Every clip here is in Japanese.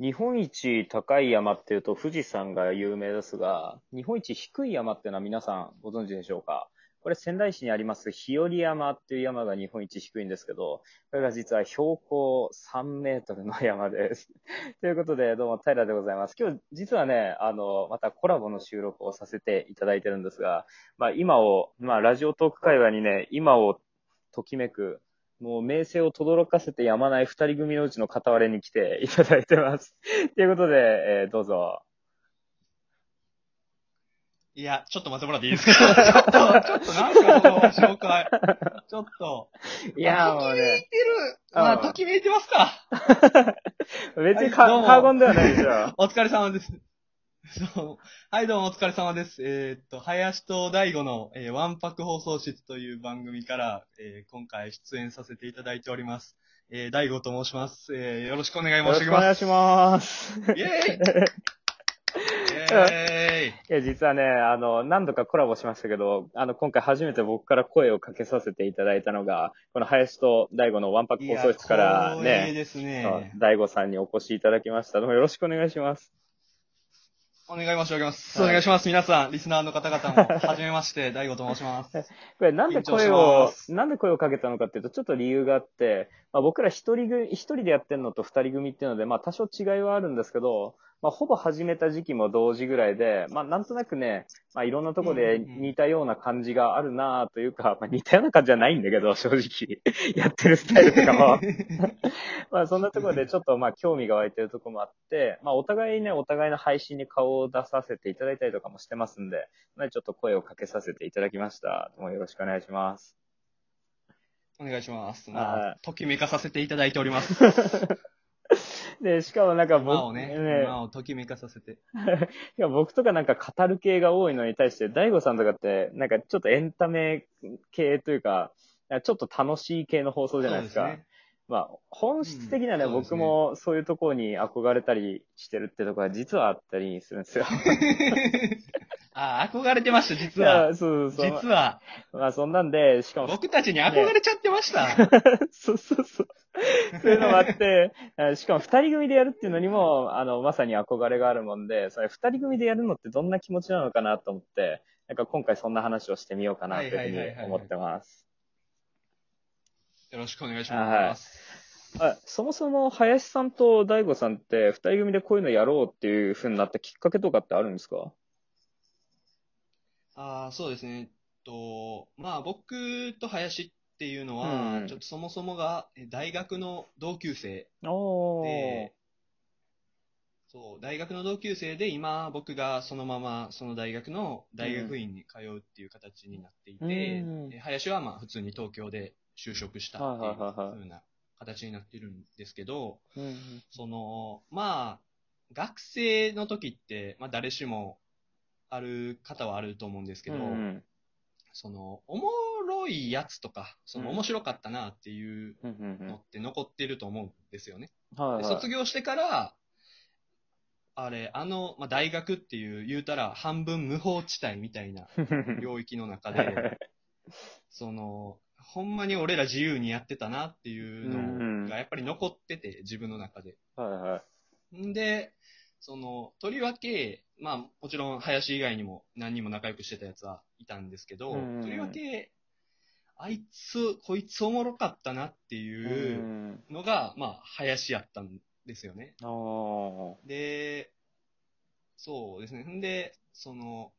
日本一高い山っていうと富士山が有名ですが、日本一低い山っていうのは皆さんご存知でしょうか？これ仙台市にあります日和山っていう山が日本一低いんですけど、これが実は標高3メートルの山です。ということで、どうも平でございます。今日実はね、あの、またコラボの収録をさせていただいてるんですが、まあ今を、まあラジオトーク会話にね、今をときめくもう名声を轟かせてやまない二人組のうちの片割れに来て いただいてます。ということで、えーどうぞ。いや、ちょっと待ってもらっていいですか？ちょっと、ちょっとなんすか、この紹介。ちょっと。いやーもうときめいね、てる。まあ、うんときめいてますか。別にか、はいどうも過言ではないでしょ。お疲れ様です。そう。はい、どうもお疲れ様です。えーっと、林と大悟の、えー、ワンパク放送室という番組から、えー今回出演させていただいております。えー、大悟と申します。えー、よろしくお願いよろ申し上げます。しくお願いします。イェーイ イェーイいや、実はね、あの、何度かコラボしましたけど、あの、今回初めて僕から声をかけさせていただいたのが、この林と大悟のワンパク放送室からね、ですそうね。大悟さんにお越しいただきました。どうもよろしくお願いします。お願い申し上げます。はいお願いします。皆さん、リスナーの方々も、はじめまして、大悟と申します。これなんで声をなんで声をかけたのかっていうと、ちょっと理由があって、まあ、僕ら一人組、一人でやってるのと二人組っていうので、まあ多少違いはあるんですけど、まあほぼ始めた時期も同時ぐらいで、まあなんとなくね、まあいろんなとこで似たような感じがあるなというか、まあ似たような感じじゃないんだけど、正直。やってるスタイルとかも。まあそんなところでちょっとまあ興味が湧いてるところもあって、まあお互いね、お互いの配信に顔を出させていただいたりとかもしてますんで、まあちょっと声をかけさせていただきました。どうもよろしくお願いします。お願いします。はまあ、ときめかさせていただいております。で、しかもなんか僕、馬をね、ね馬をときめかさせて。いや僕とかなんか語る系が多いのに対して、大悟さんとかって、なんかちょっとエンタメ系というか、ちょっと楽しい系の放送じゃないですか。まあ、本質的にはね、うんね僕もそういうところに憧れたりしてるってところが実はあったりするんですよ。あ、憧れてました、実いは。やそうそうそう。実は、まあそんなんで、しかも、僕たちに憧れちゃってました。そうそうそう。そういうのもあって、あしかも二人組でやるっていうのにも、あの、まさに憧れがあるもんで、それ二人組でやるのってどんな気持ちなのかなと思って、なんか今回そんな話をしてみようかなというふうに思ってます。よろしくお願いします。あそもそも林さんと大悟さんって二人組でこういうのやろうっていうふうになったきっかけとかってあるんですか？あーそうですね。えっと、まあ僕と林っていうのは、うん。ちょっとそもそもがえ大学の同級生おで、そう、大学の同級生で、今、僕がそのまま、その大学の大学院に通うっていう形になっていて、うん。で林はまあ普通に東京で就職したっていうはいはいはいはい。風な形になってるんですけど、うん。その、まあ、学生の時って、まあ誰しもある方はあると思うんですけど、うんその、おもろいやつとか、そのうん。面白かったなっていうのって残ってると思うんですよね。はいはい。で卒業してから、あれ、あの、まあ、大学っていう、言うたら半分無法地帯みたいな 領域の中で、その、ほんまに俺ら自由にやってたなっていうのがやっぱり残ってて、自分の中で。はいはい。んで、その、とりわけ、まあ、もちろん林以外にも何人も仲良くしてたやつはいたんですけど、うんとりわけ、あいつ、こいつおもろかったなってういうん。のが、まあ、林やったんですよね。で、そうですね。んで、その、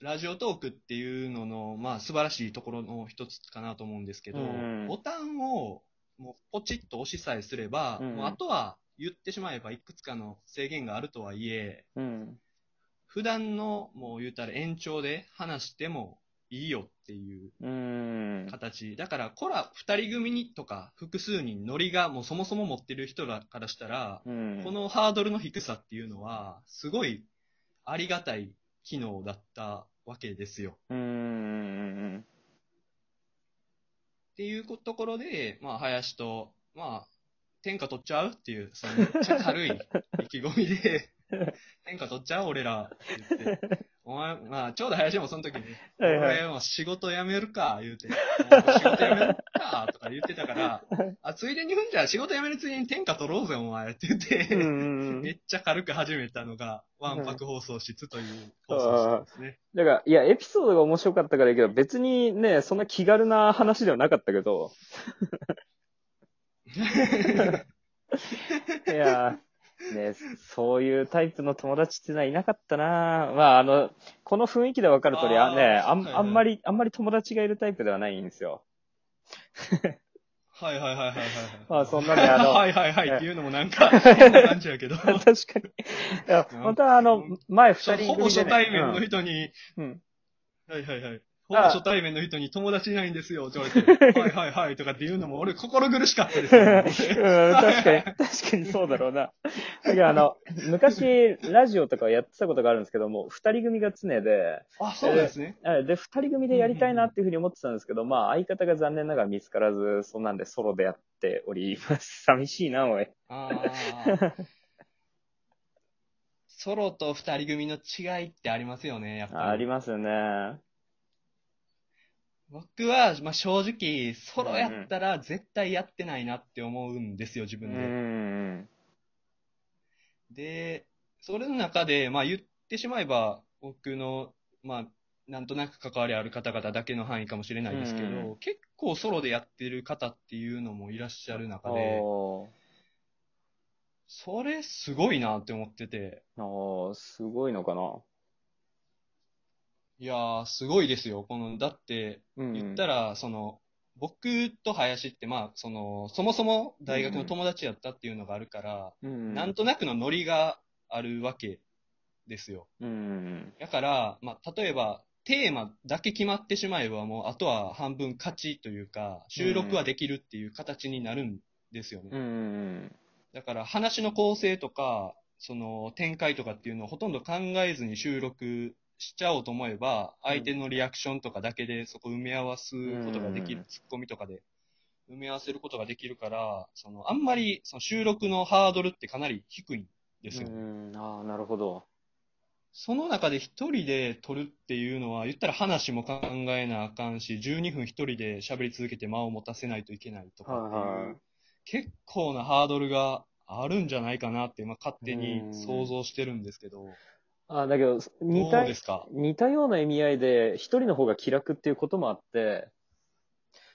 ラジオトークっていうのの、まあ、素晴らしいところの一つかなと思うんですけど、うん。ボタンを、もう、ポチッと押しさえすれば、うん。もうあとは言ってしまえばいくつかの制限があるとはいえ、うん。普段の、もう言うたら延長で話してもいいよっていううん。形。だから、コラ、二人組にとか、複数人ノリがもうそもそも持ってる人らからしたら、うん。このハードルの低さっていうのは、すごいありがたい機能だったわけですよ。っていうところで、まあ、林と、まあ、天下取っちゃう？っていう、そのめっちゃ軽い 意気込みで、天下取っちゃう？俺らって言って、お前、まあ、ちょうど林もその時に、はいはい。俺もう仕事辞めるか、言うて、仕事辞めるか、とか言ってたから、あ、ついでにふんじゃ仕事辞めるついでに天下取ろうぜ、お前、って言って、うんうんうん。めっちゃ軽く始めたのが、わんぱく放送室という放送室ですね。だから、いや、エピソードが面白かったからいいけど、別にね、そんな気軽な話ではなかったけど。いや、ね、そういうタイプの友達ってのはいなかったなまあ、あの、この雰囲気でわかる通り、ああーね、あんはいはいあんまり、あんまり友達がいるタイプではないんですよ。はいはいはいはいはい。まあそんなねあの はいはいはいっていうのもなんか、感じやけど。確かに。いや、うん本当はあの、前二人組で、ね。ほぼ初対面の人に、うん。うん。はいはいはい。ほぼ初対面の人に友達いないんですよ って言われて、はいはいはいとかって言うのも俺心苦しかったですよ、うん、確かに、確かにそうだろうな。だけどあの、昔、ラジオとかやってたことがあるんですけども、二人組が常で、あ、そうですね。えで、二人組でやりたいなっていうふうに思ってたんですけど、まあ、相方が残念ながら見つからず、そんなんでソロでやっております。寂しいな、おい。ああ。ソロと二人組の違いってありますよね、やっぱり。ありますよね。僕は、まあ、正直、ソロやったら絶対やってないなって思うんですよ、自う分で。ん。で、それの中で、まあ言ってしまえば、僕の、まあ、なんとなく関わりある方々だけの範囲かもしれないですけど、うん結構ソロでやってる方っていうのもいらっしゃる中で、それすごいなって思ってて、おーすごいのかな。いやー、すごいですよ。この、だって、うん。言ったら、その、僕と林って、まあ、その、そもそも大学の友達やったっていうのがあるから、うん、なんとなくのノリがあるわけですよ。うん。だから、まあ、例えば、テーマだけ決まってしまえば、もう、あとは半分勝ちというか、収録はできるっていう形になるんですよね。うん。だから、話の構成とか、その、展開とかっていうのをほとんど考えずに収録しちゃおうと思えば、相手のリアクションとかだけでそこ埋め合わすことができる、うんツッコミとかで埋め合わせることができるから、その、あんまり、その収録のハードルってかなり低いんですよ。うん。ああ、なるほど。その中で一人で撮るっていうのは、言ったら話も考えなあかんし、12分一人で喋り続けて間を持たせないといけないとかっていう、はいはい結構なハードルがあるんじゃないかなって、まあ、勝手に想像してるんですけど、ああ、だけど、似どた似たような意味合いで、一人の方が気楽っていうこともあって、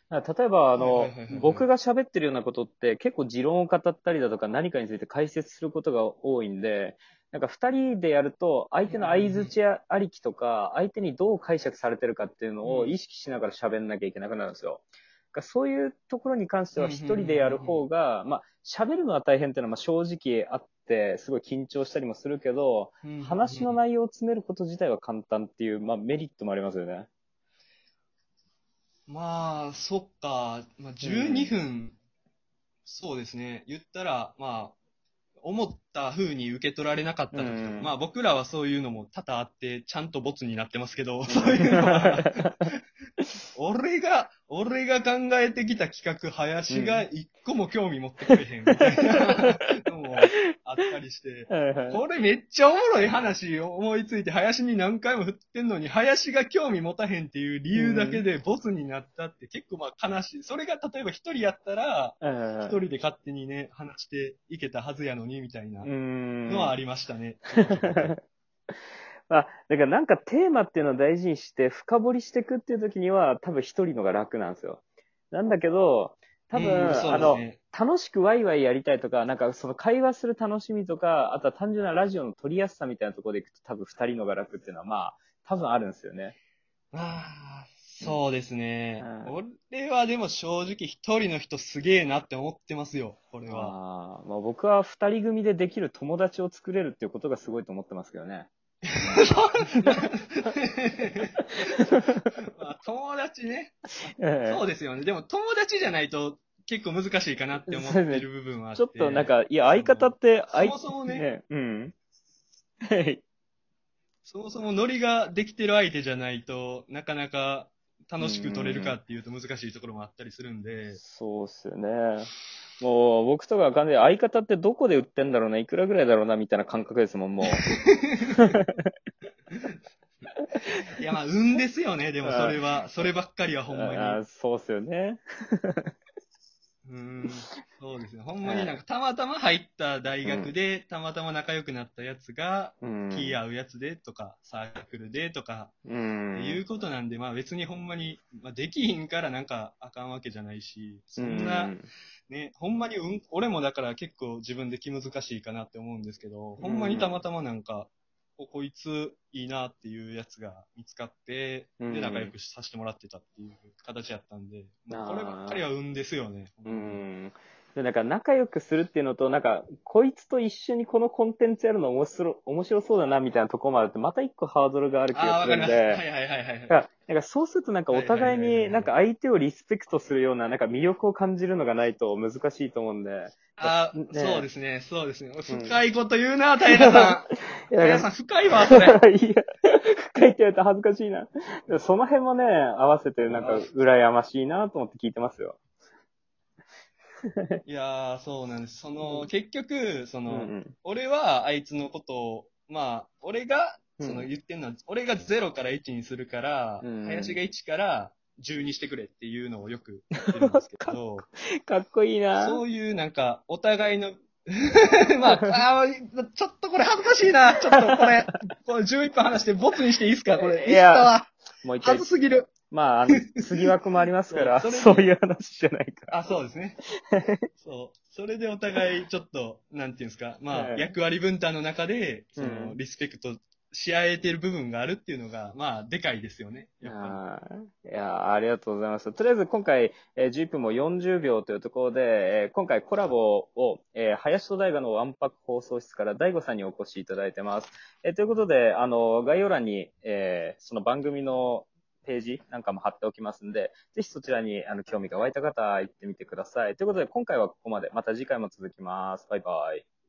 あ例えば、あの僕が喋ってるようなことって結構持論を語ったりだとか何かについて解説することが多いんで、なんか二人でやると相手の相づちありきとか、相手にどう解釈されてるかっていうのを意識しながら喋んなきゃいけなくなるんですよ。そういうところに関しては一人でやる方が、まあ喋るのは大変っていうのはまあ正直あって、すごい緊張したりもするけど、話の内容を詰めること自体は簡単っていう、まあ、メリットもありますよね。まあ、そっか。まあ、12分、そうですね。言ったら、まあ、思った風に受け取られなかった時とか、うん。まあ僕らはそういうのも多々あって、ちゃんとボツになってますけど、そういうのは、俺が、俺が考えてきた企画、林が一個も興味持ってくれへんみたいな。のもあったりして、はいはい。これめっちゃおもろい話思いついて、林に何回も振ってんのに、林が興味持たへんっていう理由だけでボツになったって結構まあ悲しい。それが例えば一人やったら、一人で勝手にね、話していけたはずやのに、みたいな。のはありましたね。まあ、だからなんかテーマっていうのを大事にして深掘りしていくっていう時には多分一人のが楽なんですよ。なんだけど、多分、うんそうあの。楽しくワイワイやりたいとか、なんかその会話する楽しみとか、あとは単純なラジオの撮りやすさみたいなところでいくと多分二人のが楽っていうのはまあ、多分あるんですよね。ああ、そうですね。うん俺はでも正直一人の人すげえなって思ってますよ、これは。ああまあ、僕は二人組でできる友達を作れるっていうことがすごいと思ってますけどね。まあ友達ね。ええそうですよね。でも友達じゃないと結構難しいかなって思ってる部分はあって。ちょっとなんか、いや、相方って、そもそもね、うん。はい。そもそもノリができてる相手じゃないとなかなか楽しく撮れるかっていうと難しいところもあったりするんで。そうっすよね。もう、僕とかは完全に相方ってどこで売ってんだろうな、いくらぐらいだろうな、みたいな感覚ですもん、もう。いや、まあ、運ですよね、でもそれは。そればっかりはほんまに。あそうっすよね。うーん、そうですね。ほんまになんか、たまたま入った大学で、たまたま仲良くなったやつが、うん。気合うやつでとか、サークルでとか、うん。いうことなんで、まあ別にほんまに、まあできひんからなんかあかんわけじゃないし、そんな、うんね、ほんまにうん、俺もだから結構自分で気難しいかなって思うんですけど、ほんまにたまたまなんか、おこいついいなっていうやつが見つかって、うんで、仲良くさせてもらってたっていう形やったんで、まああーこればっかりは運ですよね。うん。で、なんか仲良くするっていうのと、なんか、こいつと一緒にこのコンテンツやるの面白、面白そうだなみたいなところもあるって、また一個ハードルがある気ああ、がするんわかります。はいで、はいはいはいなんかそうするとなんかお互いになんか相手をリスペクトするようななんか魅力を感じるのがないと難しいと思うんで。あねそうですね、そうですね。ん深いこと言うな、平さん。いや平さん深いわ、それ。いや、深いって言われたら恥ずかしいな。その辺もね、合わせてなんか羨ましいなと思って聞いてますよ。いやー、そうなんです。その、結局、その、うんうん。俺はあいつのことを、まあ、俺が、うんその言ってんのは、俺が0から1にするから、うん林が1から10にしてくれっていうのをよく言ってるんですけど、かっこいいなそういうなんか、お互いの、まあ、あーちょっとこれ恥ずかしいな。ちょっとこれ、これ11分話してボツにしていいですか？これ。いやいいっすかわ。もう一回恥ず。すぎる。まあ、あの、次枠もありますから、そうそういう話じゃないか。あ、そうですね。そう。それでお互い、ちょっと、なんていうんですか、まあ、はい役割分担の中で、その、うんリスペクトし合えてる部分があるっていうのが、まあ、でかいですよね。やいや、ありがとうございます。とりあえず今回、えー11分も40秒というところで、えー今回コラボを、えー林と大河のワンパック放送室から大悟さんにお越しいただいてます。えーということで、あの、概要欄に、えーその番組のページなんかも貼っておきますんで、ぜひそちらにあの興味が湧いた方、行ってみてください。ということで、今回はここまで。また次回も続きます。バイバイ。